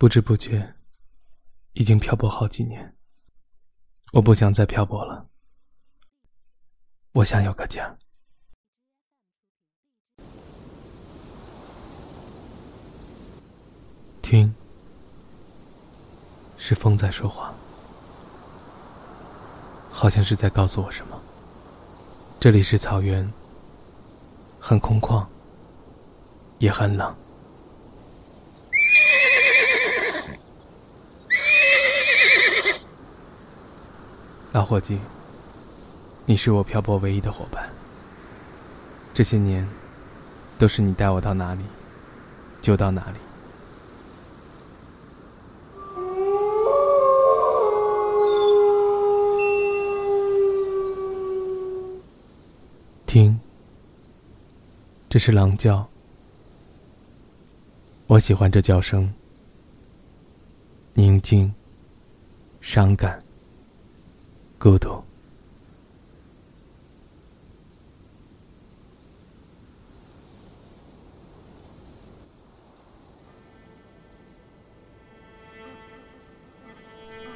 不知不觉，已经漂泊好几年。我不想再漂泊了，我想有个家。听，是风在说话，好像是在告诉我什么。这里是草原，很空旷，也很冷。老伙计，你是我漂泊唯一的伙伴。这些年，都是你带我到哪里，就到哪里。听，这是狼叫。我喜欢这叫声，宁静，伤感。孤独。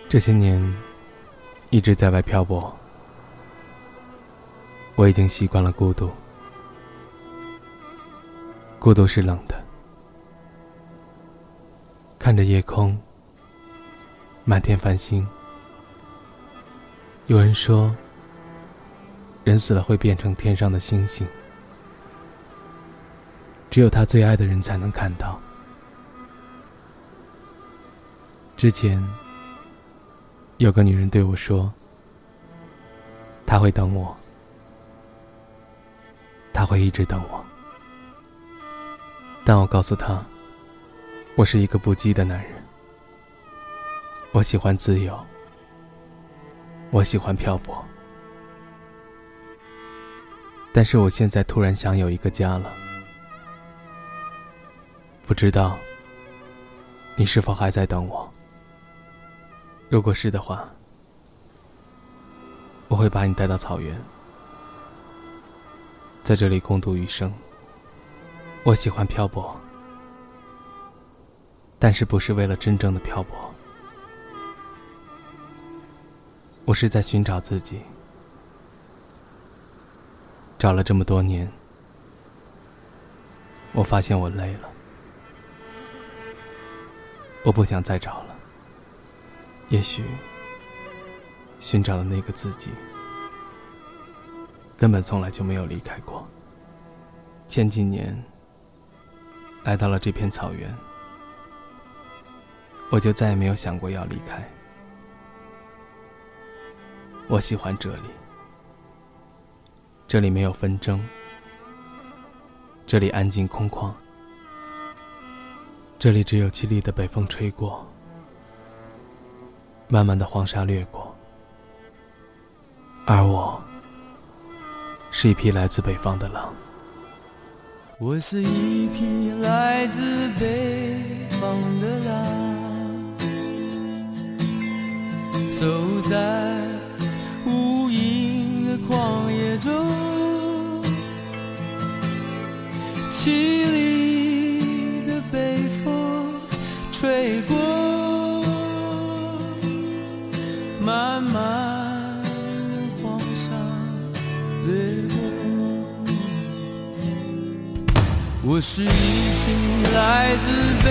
这些年一直在外漂泊，我已经习惯了孤独。孤独是冷的，看着夜空，满天繁星。有人说，人死了会变成天上的星星，只有他最爱的人才能看到。之前有个女人对我说，她会等我，她会一直等我，但我告诉她，我是一个不羁的男人，我喜欢自由。我喜欢漂泊，但是我现在突然想有一个家了。不知道你是否还在等我？如果是的话，我会把你带到草原，在这里共度余生。我喜欢漂泊，但是不是为了真正的漂泊。我是在寻找自己，找了这么多年，我发现我累了，我不想再找了。也许，寻找的那个自己，根本从来就没有离开过。前几年，来到了这片草原，我就再也没有想过要离开。我喜欢这里，这里没有纷争，这里安静空旷，这里只有凄厉的北风吹过，慢慢的黄沙掠过，而我是一匹来自北方的狼。我是一匹来自北方的狼，走在。旷野中，凄厉的北风吹过，漫漫黄沙掠过。我是一匹来自北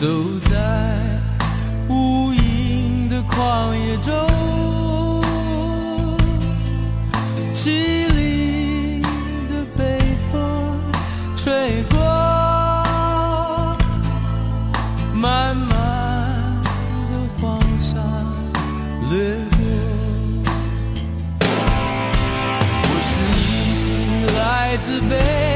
走在无垠的旷野中，凄厉的北风吹过，漫漫的黄沙掠过。我是一匹来自北。